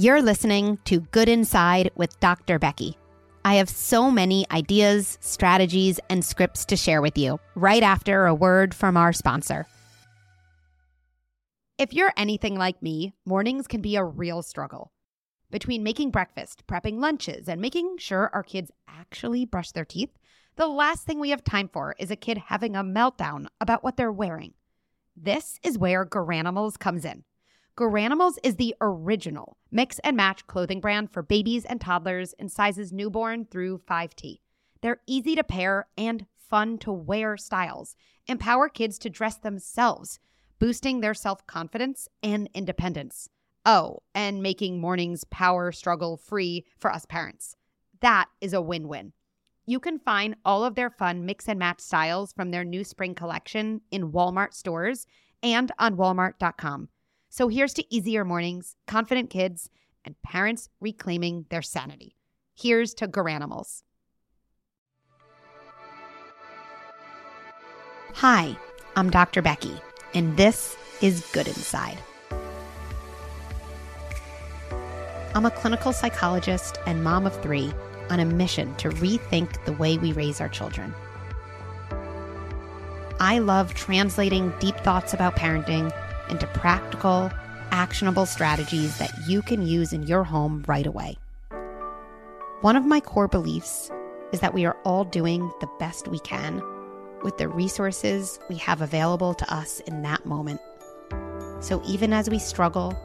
You're listening to Good Inside with Dr. Becky. I have so many ideas, strategies, and scripts to share with you right after a word from our sponsor. If you're anything like me, mornings can be a real struggle. Between making breakfast, prepping lunches, and making sure our kids actually brush their teeth, the last thing we have time for is a kid having a meltdown about what they're wearing. This is where Garanimals comes in. Garanimals is the original mix and match clothing brand for babies and toddlers in sizes newborn through 5T. They're easy to pair and fun to wear styles, empower kids to dress themselves, boosting their self confidence and independence. Oh, and making mornings power struggle free for us parents. That is a win win. You can find all of their fun mix and match styles from their new spring collection in Walmart stores and on walmart.com. So here's to easier mornings, confident kids, and parents reclaiming their sanity. Here's to Garanimals. Hi, I'm Dr. Becky, and this is Good Inside. I'm a clinical psychologist and mom of three on a mission to rethink the way we raise our children. I love translating deep thoughts about parenting into practical, actionable strategies that you can use in your home right away. One of my core beliefs is that we are all doing the best we can with the resources we have available to us in that moment. So even as we struggle,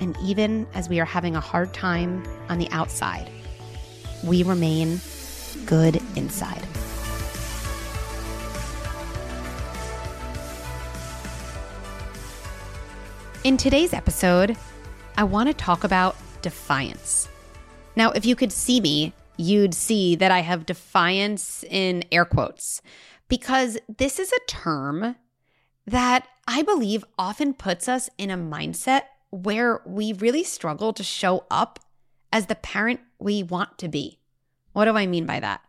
and even as we are having a hard time on the outside, we remain good inside. In today's episode, I want to talk about defiance. Now, if you could see me, you'd see that I have defiance in air quotes because this is a term that I believe often puts us in a mindset where we really struggle to show up as the parent we want to be. What do I mean by that?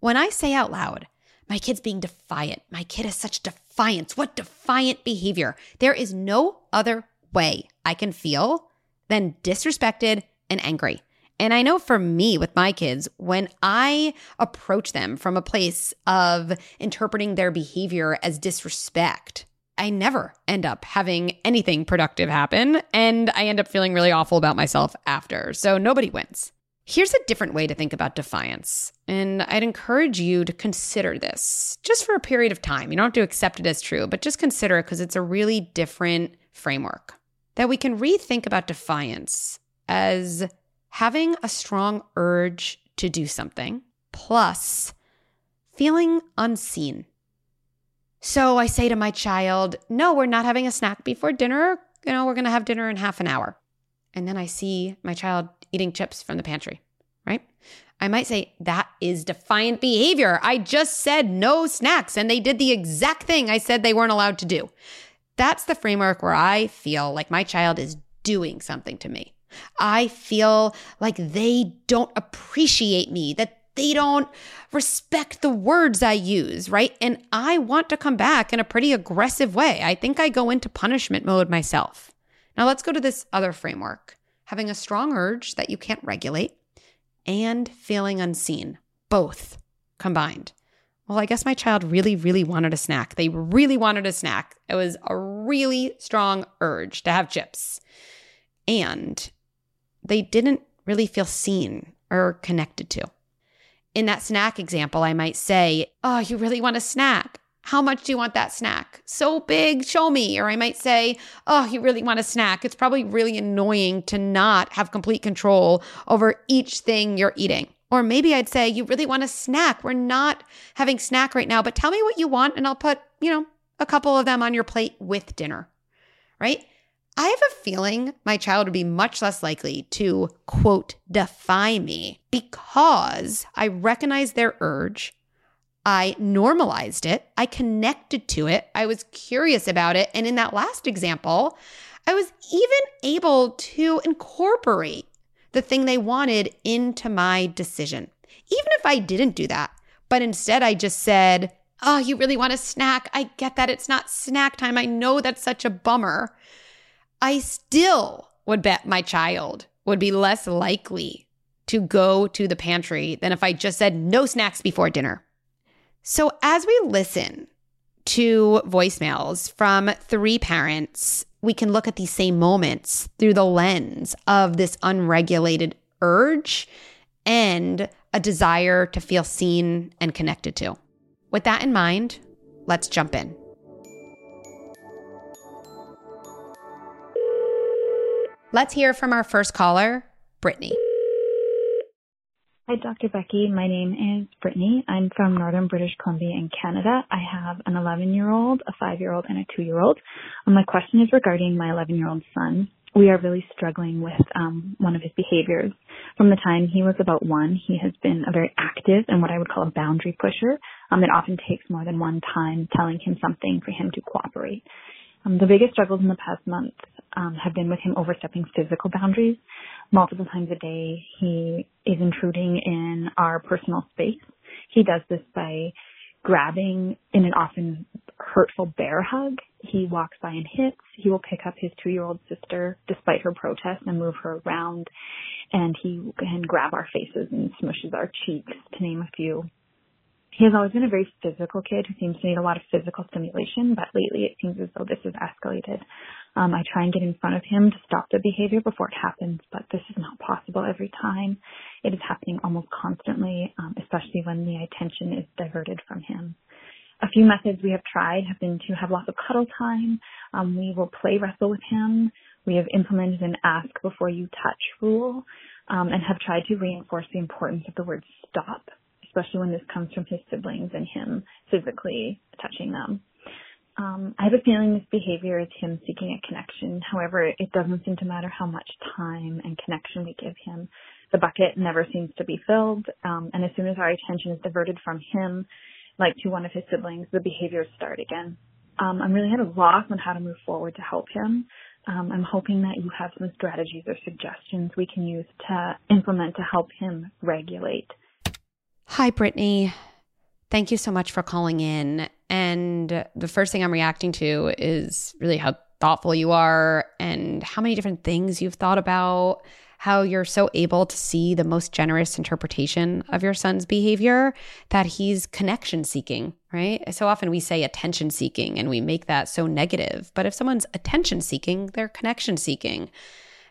When I say out loud, my kid's being defiant, my kid has such defiance. What defiant behavior? There is no other way I can feel than disrespected and angry. And I know for me with my kids, when I approach them from a place of interpreting their behavior as disrespect, I never end up having anything productive happen. And I end up feeling really awful about myself after. So nobody wins. Here's a different way to think about defiance. And I'd encourage you to consider this just for a period of time. You don't have to accept it as true, but just consider it because it's a really different framework that we can rethink about defiance as having a strong urge to do something plus feeling unseen. So I say to my child, No, we're not having a snack before dinner. You know, we're going to have dinner in half an hour. And then I see my child eating chips from the pantry, right? I might say, That is defiant behavior. I just said no snacks, and they did the exact thing I said they weren't allowed to do. That's the framework where I feel like my child is doing something to me. I feel like they don't appreciate me, that they don't respect the words I use, right? And I want to come back in a pretty aggressive way. I think I go into punishment mode myself. Now let's go to this other framework having a strong urge that you can't regulate and feeling unseen, both combined well, I guess my child really, really wanted a snack. They really wanted a snack. It was a really strong urge to have chips. And they didn't really feel seen or connected to. In that snack example, I might say, Oh, you really want a snack? How much do you want that snack? So big, show me. Or I might say, Oh, you really want a snack? It's probably really annoying to not have complete control over each thing you're eating. Or maybe I'd say, you really want a snack. We're not having snack right now, but tell me what you want and I'll put, you know, a couple of them on your plate with dinner, right? I have a feeling my child would be much less likely to, quote, defy me because I recognize their urge. I normalized it. I connected to it. I was curious about it. And in that last example, I was even able to incorporate the thing they wanted into my decision. Even if I didn't do that, but instead I just said, Oh, you really want a snack? I get that it's not snack time. I know that's such a bummer. I still would bet my child would be less likely to go to the pantry than if I just said no snacks before dinner. So, as we listen to voicemails from three parents, we can look at these same moments through the lens of this unregulated urge and a desire to feel seen and connected to. With that in mind, let's jump in. Let's hear from our first caller, Brittany. Hi, Dr. Becky. My name is Brittany. I'm from Northern British Columbia in Canada. I have an 11 year old, a 5 year old, and a 2 year old. Um, my question is regarding my 11 year old son. We are really struggling with um, one of his behaviors. From the time he was about one, he has been a very active and what I would call a boundary pusher. Um, it often takes more than one time telling him something for him to cooperate. Um, the biggest struggles in the past month um, have been with him overstepping physical boundaries. Multiple times a day, he is intruding in our personal space. He does this by grabbing in an often hurtful bear hug. He walks by and hits. He will pick up his two-year-old sister despite her protest and move her around. And he can grab our faces and smushes our cheeks, to name a few. He has always been a very physical kid who seems to need a lot of physical stimulation, but lately it seems as though this has escalated. Um, I try and get in front of him to stop the behavior before it happens, but this is not possible every time. It is happening almost constantly, um, especially when the attention is diverted from him. A few methods we have tried have been to have lots of cuddle time. Um, we will play wrestle with him. We have implemented an ask before you touch rule um, and have tried to reinforce the importance of the word stop especially when this comes from his siblings and him physically touching them. Um, I have a feeling this behavior is him seeking a connection. However, it doesn't seem to matter how much time and connection we give him. The bucket never seems to be filled, um, and as soon as our attention is diverted from him, like to one of his siblings, the behaviors start again. Um, I'm really at a loss on how to move forward to help him. Um, I'm hoping that you have some strategies or suggestions we can use to implement to help him regulate Hi, Brittany. Thank you so much for calling in. And the first thing I'm reacting to is really how thoughtful you are and how many different things you've thought about, how you're so able to see the most generous interpretation of your son's behavior that he's connection seeking, right? So often we say attention seeking and we make that so negative. But if someone's attention seeking, they're connection seeking.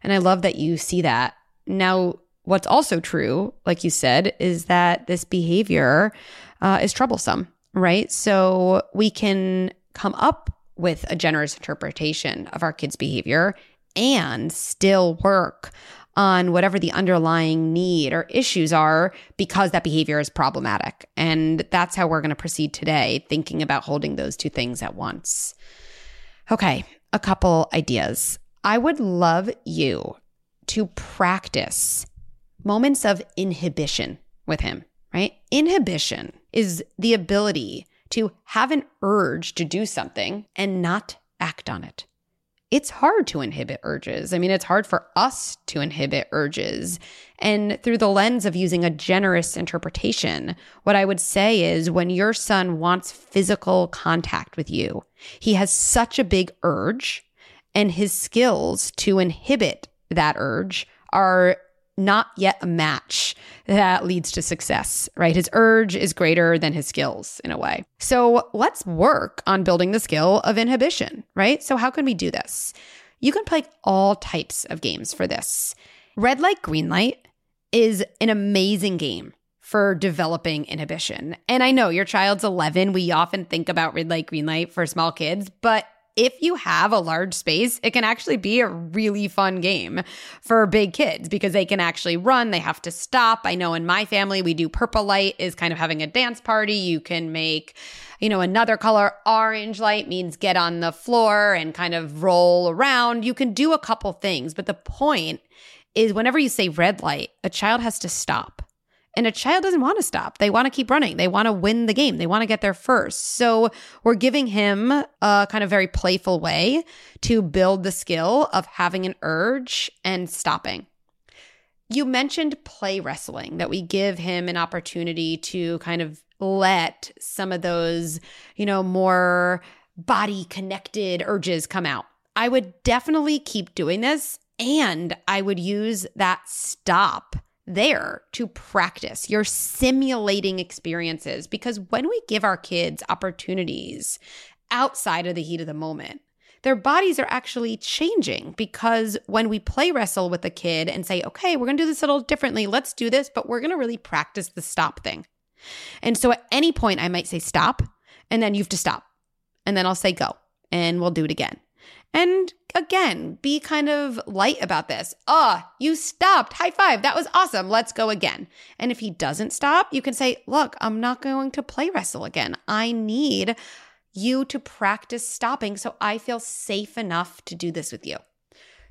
And I love that you see that. Now, What's also true, like you said, is that this behavior uh, is troublesome, right? So we can come up with a generous interpretation of our kids' behavior and still work on whatever the underlying need or issues are because that behavior is problematic. And that's how we're going to proceed today, thinking about holding those two things at once. Okay, a couple ideas. I would love you to practice moments of inhibition with him, right? Inhibition is the ability to have an urge to do something and not act on it. It's hard to inhibit urges. I mean, it's hard for us to inhibit urges. And through the lens of using a generous interpretation, what I would say is when your son wants physical contact with you, he has such a big urge, and his skills to inhibit that urge are not yet a match that leads to success, right? His urge is greater than his skills in a way. So let's work on building the skill of inhibition, right? So, how can we do this? You can play all types of games for this. Red light, green light is an amazing game for developing inhibition. And I know your child's 11. We often think about red light, green light for small kids, but if you have a large space, it can actually be a really fun game for big kids because they can actually run. They have to stop. I know in my family, we do purple light is kind of having a dance party. You can make, you know, another color. Orange light means get on the floor and kind of roll around. You can do a couple things, but the point is whenever you say red light, a child has to stop. And a child doesn't want to stop. They want to keep running. They want to win the game. They want to get there first. So we're giving him a kind of very playful way to build the skill of having an urge and stopping. You mentioned play wrestling, that we give him an opportunity to kind of let some of those, you know, more body connected urges come out. I would definitely keep doing this And I would use that stop there to practice. You're simulating experiences because when we give our kids opportunities outside of the heat of the moment, their bodies are actually changing because when we play wrestle with a kid and say, okay, we're going to do this a little differently, let's do this, but we're going to really practice the stop thing. And so at any point, I might say stop, and then you have to stop. And then I'll say go, and we'll do it again. And again, be kind of light about this. Ah, oh, you stopped. High five. That was awesome. Let's go again. And if he doesn't stop, you can say, Look, I'm not going to play wrestle again. I need you to practice stopping so I feel safe enough to do this with you.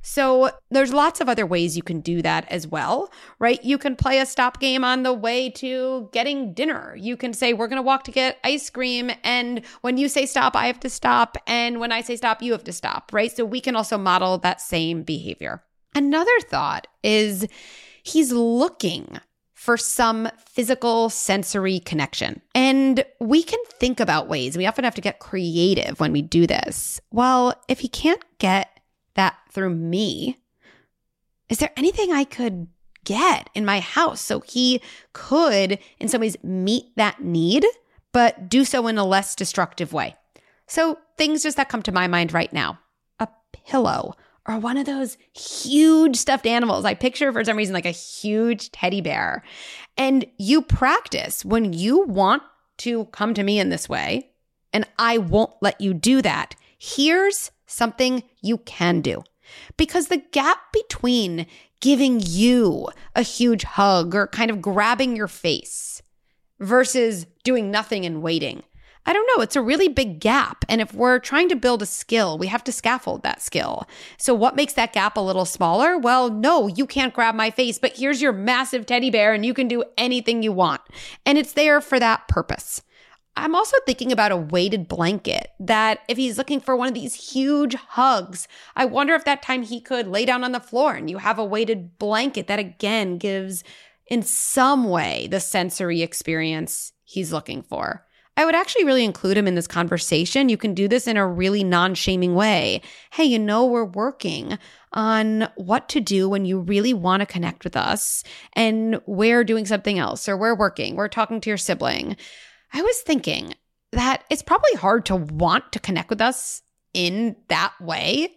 So there's lots of other ways you can do that as well, right? You can play a stop game on the way to getting dinner. You can say, We're going to walk to get ice cream. And when you say stop, I have to stop. And when I say stop, you have to stop, right? So we can also model that same behavior. Another thought is he's looking for some physical sensory connection. And we can think about ways, we often have to get creative when we do this. Well, if he can't get through me, is there anything I could get in my house so he could, in some ways, meet that need, but do so in a less destructive way? So, things just that come to my mind right now a pillow or one of those huge stuffed animals. I picture for some reason like a huge teddy bear. And you practice when you want to come to me in this way, and I won't let you do that. Here's something you can do. Because the gap between giving you a huge hug or kind of grabbing your face versus doing nothing and waiting I don't know. It's a really big gap. And if we're trying to build a skill, we have to scaffold that skill. So, what makes that gap a little smaller? Well, no, you can't grab my face, but here's your massive teddy bear and you can do anything you want. And it's there for that purpose. I'm also thinking about a weighted blanket that if he's looking for one of these huge hugs, I wonder if that time he could lay down on the floor and you have a weighted blanket that again gives in some way the sensory experience he's looking for. I would actually really include him in this conversation. You can do this in a really non shaming way. Hey, you know, we're working on what to do when you really want to connect with us and we're doing something else or we're working, we're talking to your sibling. I was thinking that it's probably hard to want to connect with us in that way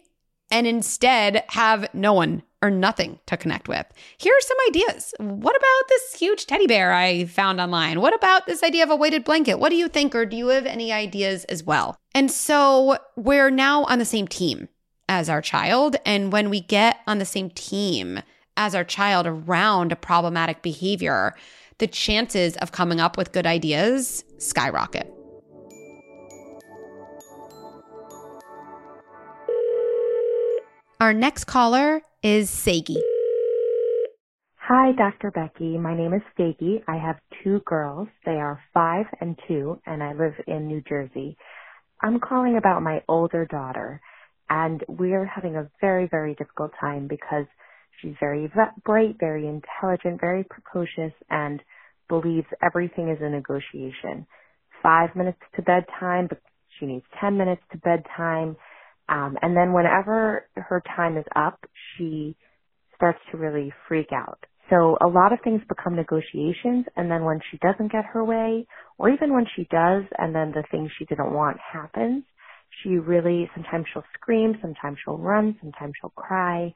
and instead have no one or nothing to connect with. Here are some ideas. What about this huge teddy bear I found online? What about this idea of a weighted blanket? What do you think, or do you have any ideas as well? And so we're now on the same team as our child. And when we get on the same team as our child around a problematic behavior, the chances of coming up with good ideas skyrocket. Our next caller is Sagi. Hi, Dr. Becky. My name is Sagi. I have two girls. They are five and two, and I live in New Jersey. I'm calling about my older daughter, and we're having a very, very difficult time because she's very bright, very intelligent, very precocious, and believes everything is a negotiation. Five minutes to bedtime, but she needs 10 minutes to bedtime um, and then whenever her time is up, she starts to really freak out. So a lot of things become negotiations and then when she doesn't get her way, or even when she does and then the thing she didn't want happens, she really, sometimes she'll scream, sometimes she'll run, sometimes she'll cry.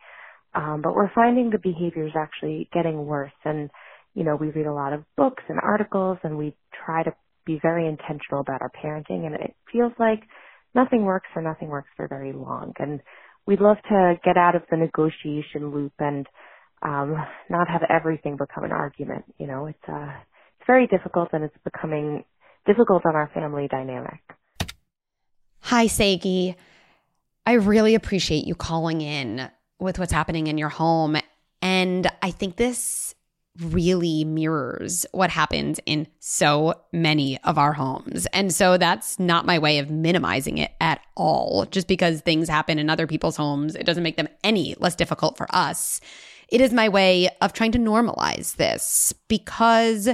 Um, but we're finding the behavior is actually getting worse and, you know, we read a lot of books and articles and we try to be very intentional about our parenting and it feels like nothing works or nothing works for very long. And we'd love to get out of the negotiation loop and um, not have everything become an argument. You know, it's uh, it's very difficult and it's becoming difficult on our family dynamic. Hi, Sagi. I really appreciate you calling in with what's happening in your home. And I think this really mirrors what happens in so many of our homes. And so that's not my way of minimizing it at all. Just because things happen in other people's homes, it doesn't make them any less difficult for us. It is my way of trying to normalize this because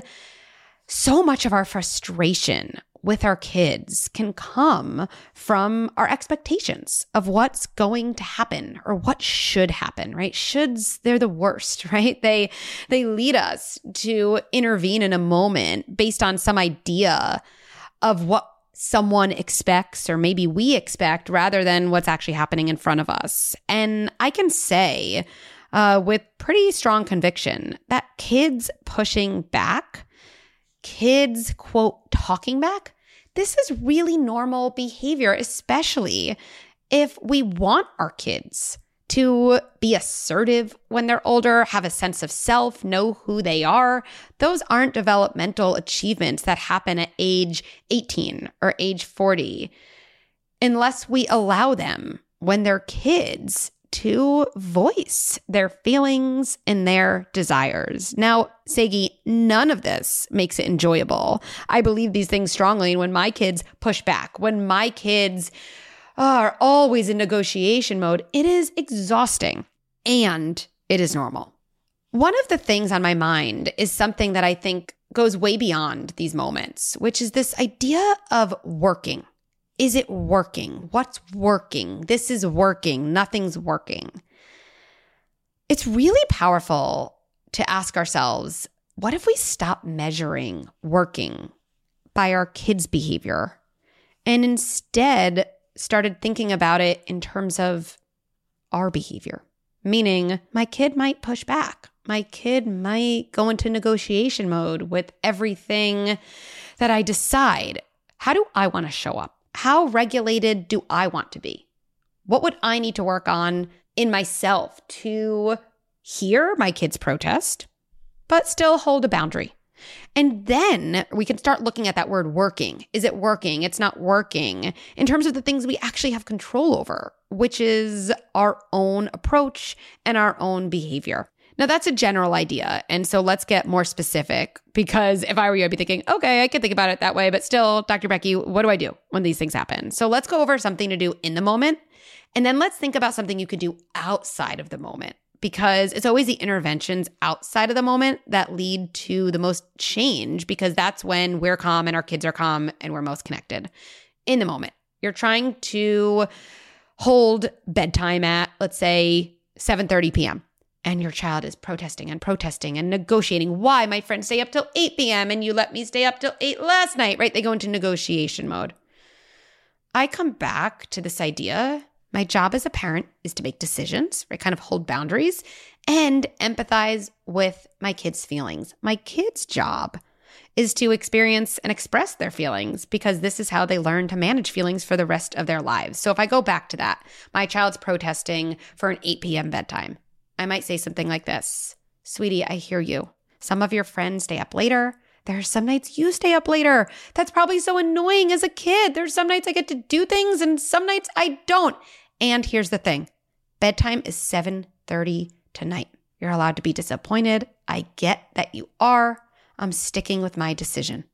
so much of our frustration with our kids can come from our expectations of what's going to happen or what should happen, right? Shoulds, they're the worst, right? They they lead us to intervene in a moment based on some idea of what someone expects or maybe we expect rather than what's actually happening in front of us. And I can say uh, with pretty strong conviction that kids pushing back kids, quote, talking back, this is really normal behavior, especially if we want our kids to be assertive when they're older, have a sense of self, know who they are. Those aren't developmental achievements that happen at age 18 or age 40 unless we allow them when they're kids to voice their feelings and their desires. Now, Sagi, none of this makes it enjoyable. I believe these things strongly. And when my kids push back, when my kids are always in negotiation mode, it is exhausting and it is normal. One of the things on my mind is something that I think goes way beyond these moments, which is this idea of working. Is it working? What's working? This is working. Nothing's working. It's really powerful to ask ourselves what if we stop measuring working by our kids' behavior and instead started thinking about it in terms of our behavior? Meaning, my kid might push back. My kid might go into negotiation mode with everything that I decide. How do I want to show up? How regulated do I want to be? What would I need to work on in myself to hear my kids protest, but still hold a boundary? And then we can start looking at that word working. Is it working? It's not working in terms of the things we actually have control over, which is our own approach and our own behavior. Now, that's a general idea. And so let's get more specific because if I were you, I'd be thinking, okay, I could think about it that way, but still, Dr. Becky, what do I do when these things happen? So let's go over something to do in the moment. And then let's think about something you could do outside of the moment because it's always the interventions outside of the moment that lead to the most change because that's when we're calm and our kids are calm and we're most connected in the moment. You're trying to hold bedtime at, let's say, 7:30 p.m and your child is protesting and protesting and negotiating. Why my friends stay up till 8 p.m. and you let me stay up till 8 last night, right? They go into negotiation mode. I come back to this idea. My job as a parent is to make decisions, right? Kind of hold boundaries and empathize with my kids' feelings. My kids' job is to experience and express their feelings because this is how they learn to manage feelings for the rest of their lives. So if I go back to that, my child's protesting for an 8 p.m. bedtime. I might say something like this Sweetie, I hear you. Some of your friends stay up later. There are some nights you stay up later. That's probably so annoying as a kid. There's some nights I get to do things and some nights I don't. And here's the thing. Bedtime is 7:30 tonight. You're allowed to be disappointed. I get that you are. I'm sticking with my decision.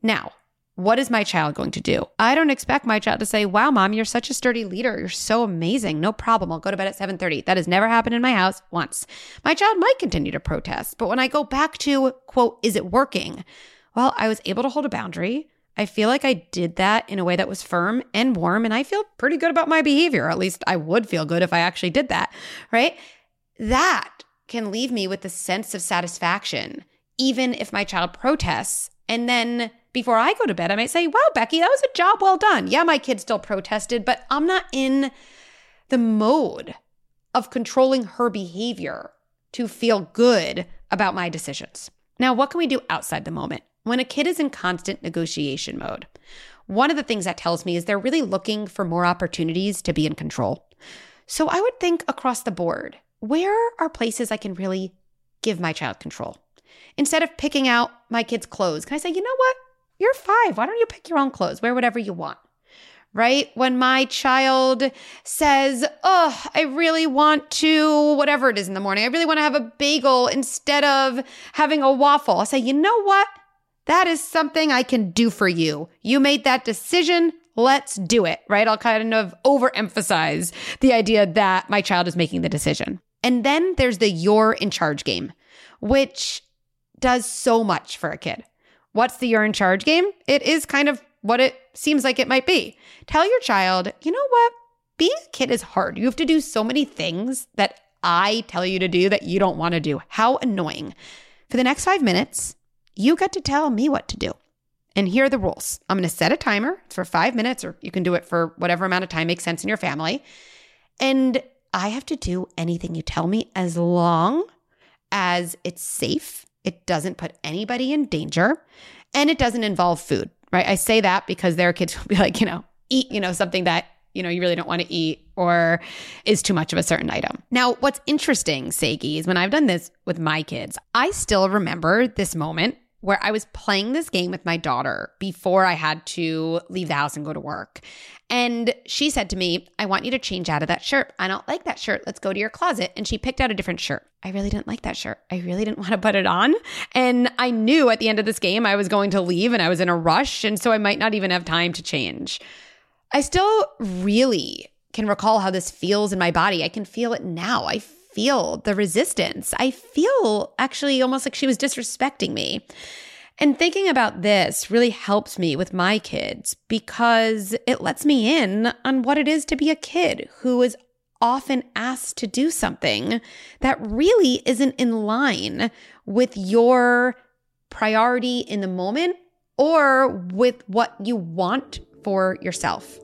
Now, what is my child going to do? I don't expect my child to say, "Wow, mom, you're such a sturdy leader. You're so amazing. No problem. I'll go to bed at 7:30." That has never happened in my house once. My child might continue to protest, but when I go back to, quote, "Is it working?" Well, I was able to hold a boundary. I feel like I did that in a way that was firm and warm, and I feel pretty good about my behavior. At least I would feel good if I actually did that, right? That can leave me with a sense of satisfaction, even if my child protests. And then before I go to bed, I might say, Wow, Becky, that was a job well done. Yeah, my kid still protested, but I'm not in the mode of controlling her behavior to feel good about my decisions. Now, what can we do outside the moment? When a kid is in constant negotiation mode, one of the things that tells me is they're really looking for more opportunities to be in control. So I would think across the board, where are places I can really give my child control? Instead of picking out my kid's clothes, can I say, you know what? You're five. Why don't you pick your own clothes? Wear whatever you want. Right? When my child says, Oh, I really want to, whatever it is in the morning, I really want to have a bagel instead of having a waffle. I'll say, You know what? That is something I can do for you. You made that decision. Let's do it. Right? I'll kind of overemphasize the idea that my child is making the decision. And then there's the you're in charge game, which does so much for a kid What's the you're in charge game? It is kind of what it seems like it might be. Tell your child, you know what? Being a kid is hard. You have to do so many things that I tell you to do that you don't want to do. How annoying. For the next five minutes, you get to tell me what to do. And here are the rules I'm going to set a timer for five minutes, or you can do it for whatever amount of time makes sense in your family. And I have to do anything you tell me as long as it's safe, it doesn't put anybody in danger, and it doesn't involve food, right? I say that because there are kids who'll be like, you know, eat, you know, something that you know you really don't want to eat or is too much of a certain item. Now, what's interesting, Sagi, is when I've done this with my kids, I still remember this moment where I was playing this game with my daughter before I had to leave the house and go to work. And she said to me, I want you to change out of that shirt. I don't like that shirt. Let's go to your closet. And she picked out a different shirt. I really didn't like that shirt. I really didn't want to put it on. And I knew at the end of this game I was going to leave and I was in a rush. And so I might not even have time to change. I still really can recall how this feels in my body. I can feel it now. I feel the resistance. I feel actually almost like she was disrespecting me. And thinking about this really helps me with my kids because it lets me in on what it is to be a kid who is often asked to do something that really isn't in line with your priority in the moment or with what you want for yourself.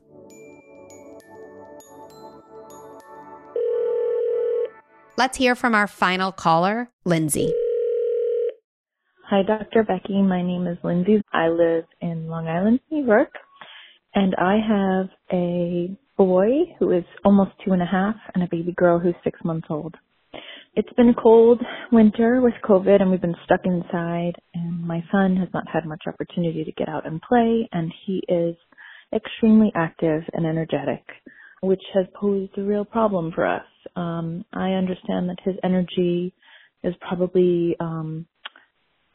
Let's hear from our final caller, Lindsay. Hi, Dr. Becky. My name is Lindsay. I live in Long Island, New York, and I have a boy who is almost two and a half and a baby girl who's six months old. It's been a cold winter with COVID and we've been stuck inside and my son has not had much opportunity to get out and play and he is extremely active and energetic, which has posed a real problem for us. Um, I understand that his energy is probably um,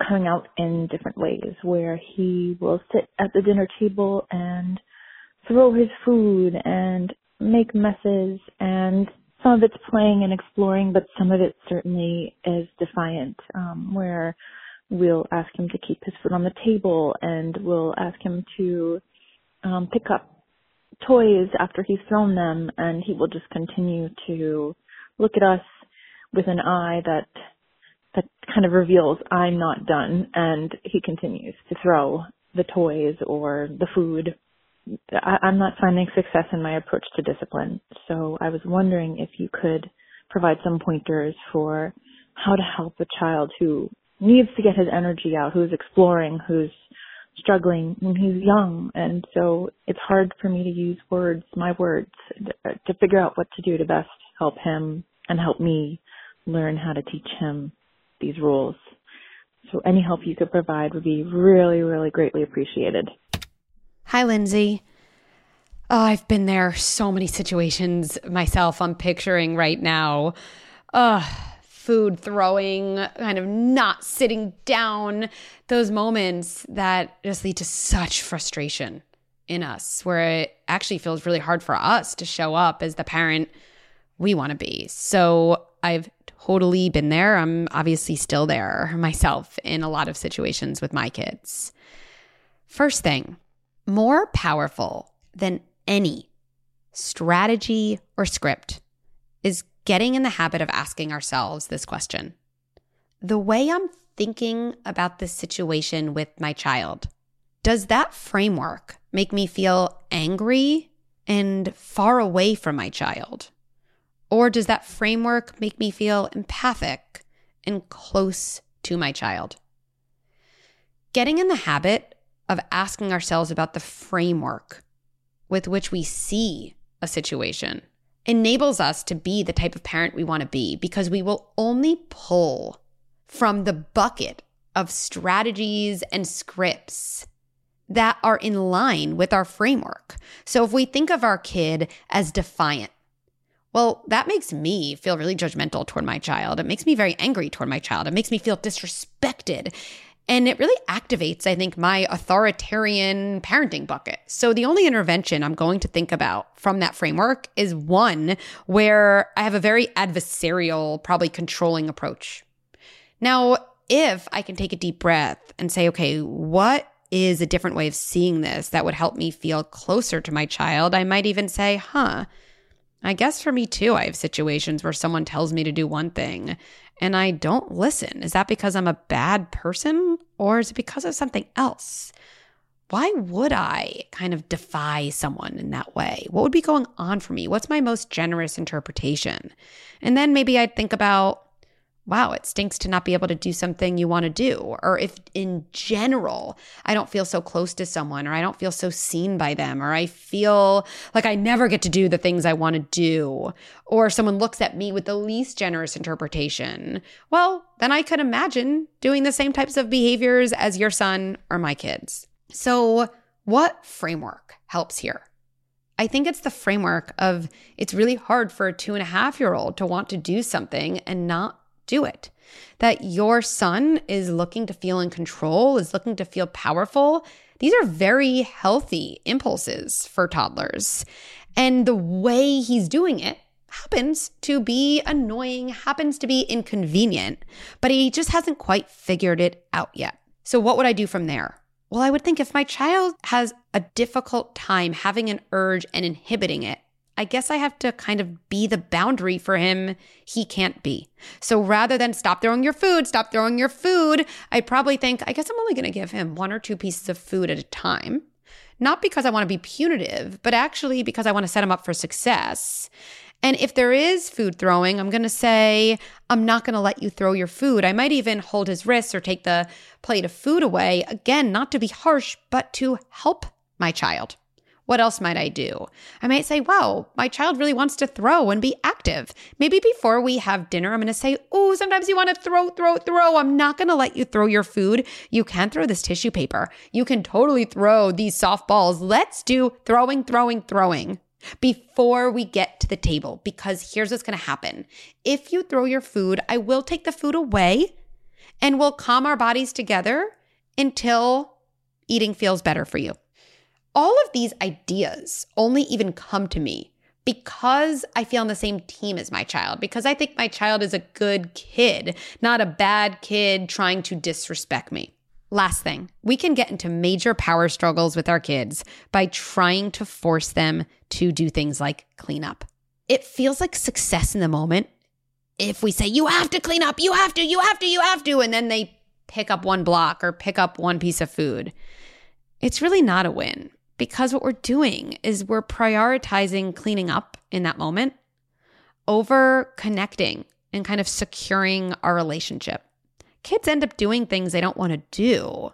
coming out in different ways, where he will sit at the dinner table and throw his food and make messes, and some of it's playing and exploring, but some of it certainly is defiant, um, where we'll ask him to keep his foot on the table and we'll ask him to um, pick up toys after he's thrown them and he will just continue to look at us with an eye that that kind of reveals I'm not done and he continues to throw the toys or the food. I, I'm not finding success in my approach to discipline. So I was wondering if you could provide some pointers for how to help a child who needs to get his energy out, who's exploring, who's struggling when he's young. And so it's hard for me to use words, my words, to figure out what to do to best help him and help me learn how to teach him these rules. So any help you could provide would be really, really greatly appreciated. Hi, Lindsay. Oh, I've been there so many situations myself. I'm picturing right now. Uh, food throwing, kind of not sitting down, those moments that just lead to such frustration in us, where it actually feels really hard for us to show up as the parent we want to be. So I've totally been there. I'm obviously still there myself in a lot of situations with my kids. First thing, more powerful than any strategy or script is getting in the habit of asking ourselves this question The way I'm thinking about this situation with my child, does that framework make me feel angry and far away from my child? Or does that framework make me feel empathic and close to my child? Getting in the habit of asking ourselves about the framework with which we see a situation enables us to be the type of parent we want to be because we will only pull from the bucket of strategies and scripts that are in line with our framework. So if we think of our kid as defiant, well, that makes me feel really judgmental toward my child. It makes me very angry toward my child. It makes me feel disrespected. And it really activates, I think, my authoritarian parenting bucket. So the only intervention I'm going to think about from that framework is one where I have a very adversarial, probably controlling approach. Now, if I can take a deep breath and say, okay, what is a different way of seeing this that would help me feel closer to my child? I might even say, huh, I guess for me too, I have situations where someone tells me to do one thing and I don't listen. Is that because I'm a bad person or is it because of something else? Why would I kind of defy someone in that way? What would be going on for me? What's my most generous interpretation? And then maybe I'd think about wow, it stinks to not be able to do something you want to do. Or if in general, I don't feel so close to someone, or I don't feel so seen by them, or I feel like I never get to do the things I want to do, or someone looks at me with the least generous interpretation, well, then I could imagine doing the same types of behaviors as your son or my kids. So, what framework helps here? I think it's the framework of it's really hard for a two and a half year old to want to do something and not do it. That your son is looking to feel in control, is looking to feel powerful. These are very healthy impulses for toddlers. And the way he's doing it happens to be annoying, happens to be inconvenient, but he just hasn't quite figured it out yet. So, what would I do from there? Well, I would think if my child has a difficult time having an urge and inhibiting it, I guess I have to kind of be the boundary for him he can't be. So rather than stop throwing your food, stop throwing your food, I'd probably think, I guess I'm only going to give him one or two pieces of food at a time. Not because I want to be punitive, but actually because I want to set him up for success. And if there is food throwing, I'm going to say, I'm not going to let you throw your food. I might even hold his wrists or take the plate of food away. Again, not to be harsh, but to help my child. What else might I do? I might say, wow, my child really wants to throw and be active. Maybe before we have dinner, I'm going to say, oh, sometimes you want to throw, throw, throw. I'm not going to let you throw your food. You can throw this tissue paper. You can totally throw these soft balls. Let's do throwing, throwing, throwing before we get to the table because here's what's going to happen. If you throw your food, I will take the food away and we'll calm our bodies together until eating feels better for you all of these ideas only even come to me because I feel on the same team as my child, because I think my child is a good kid, not a bad kid trying to disrespect me. Last thing, we can get into major power struggles with our kids by trying to force them to do things like clean up. It feels like success in the moment if we say, you have to clean up, you have to, you have to, you have to, and then they pick up one block or pick up one piece of food. It's really not a win because what we're doing is we're prioritizing cleaning up in that moment over connecting and kind of securing our relationship. Kids end up doing things they don't want to do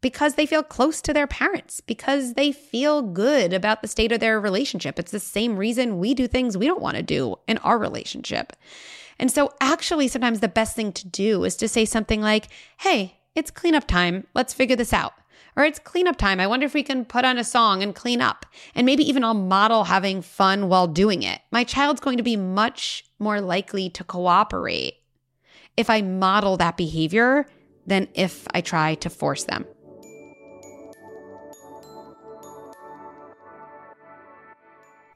because they feel close to their parents, because they feel good about the state of their relationship. It's the same reason we do things we don't want to do in our relationship. And so, actually, sometimes the best thing to do is to say something like, Hey, it's cleanup time. Let's figure this out. Or it's cleanup time. I wonder if we can put on a song and clean up. And maybe even I'll model having fun while doing it. My child's going to be much more likely to cooperate if I model that behavior than if I try to force them.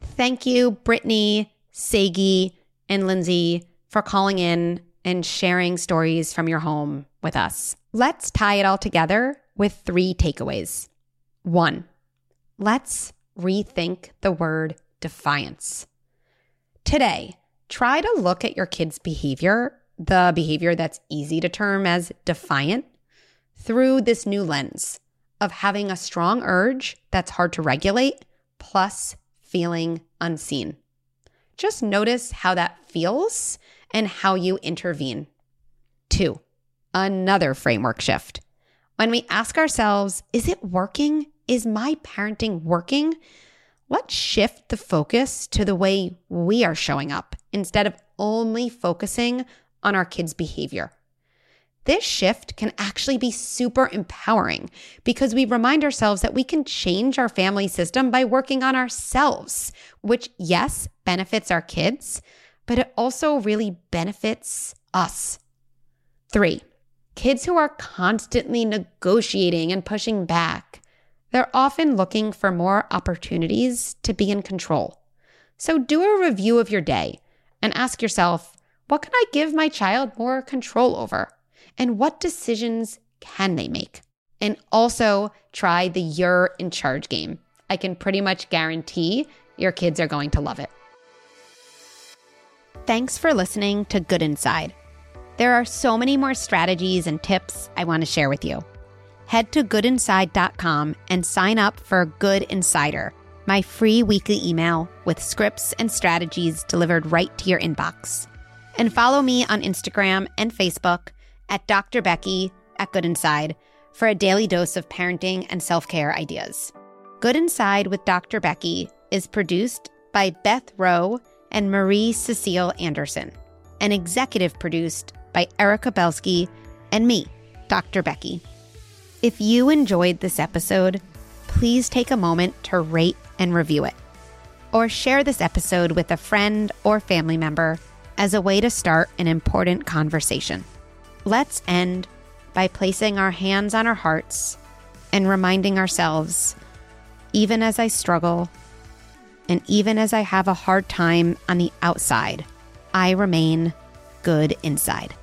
Thank you, Brittany, Sagi, and Lindsay, for calling in and sharing stories from your home with us. Let's tie it all together with three takeaways. One, let's rethink the word defiance. Today, try to look at your kid's behavior, the behavior that's easy to term as defiant, through this new lens of having a strong urge that's hard to regulate, plus feeling unseen. Just notice how that feels and how you intervene. Two, another framework shift. When we ask ourselves, is it working? Is my parenting working? Let's shift the focus to the way we are showing up instead of only focusing on our kids' behavior. This shift can actually be super empowering because we remind ourselves that we can change our family system by working on ourselves, which, yes, benefits our kids, but it also really benefits us. Three, Kids who are constantly negotiating and pushing back, they're often looking for more opportunities to be in control. So do a review of your day and ask yourself, what can I give my child more control over? And what decisions can they make? And also try the You're in Charge game. I can pretty much guarantee your kids are going to love it. Thanks for listening to Good Inside. There are so many more strategies and tips I want to share with you. Head to goodinside.com and sign up for Good Insider, my free weekly email with scripts and strategies delivered right to your inbox. And follow me on Instagram and Facebook at Dr. Becky at Good Inside for a daily dose of parenting and self care ideas. Good Inside with Dr. Becky is produced by Beth Rowe and Marie Cecile Anderson, and executive produced by Erica Belsky and me, Dr. Becky. If you enjoyed this episode, please take a moment to rate and review it, or share this episode with a friend or family member as a way to start an important conversation. Let's end by placing our hands on our hearts and reminding ourselves even as I struggle, and even as I have a hard time on the outside, I remain good inside.